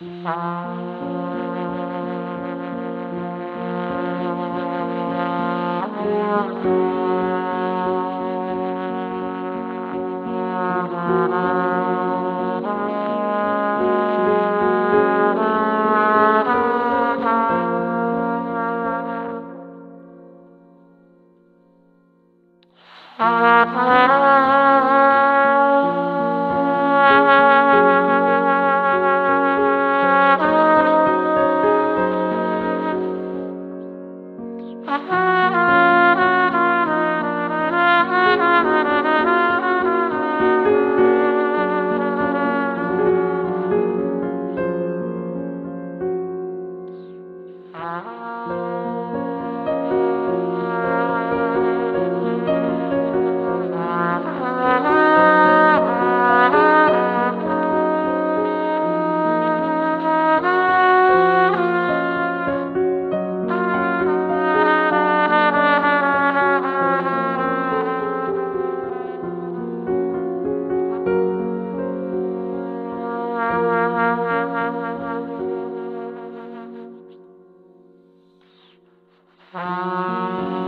Ah, ah, ah. Ah. 啊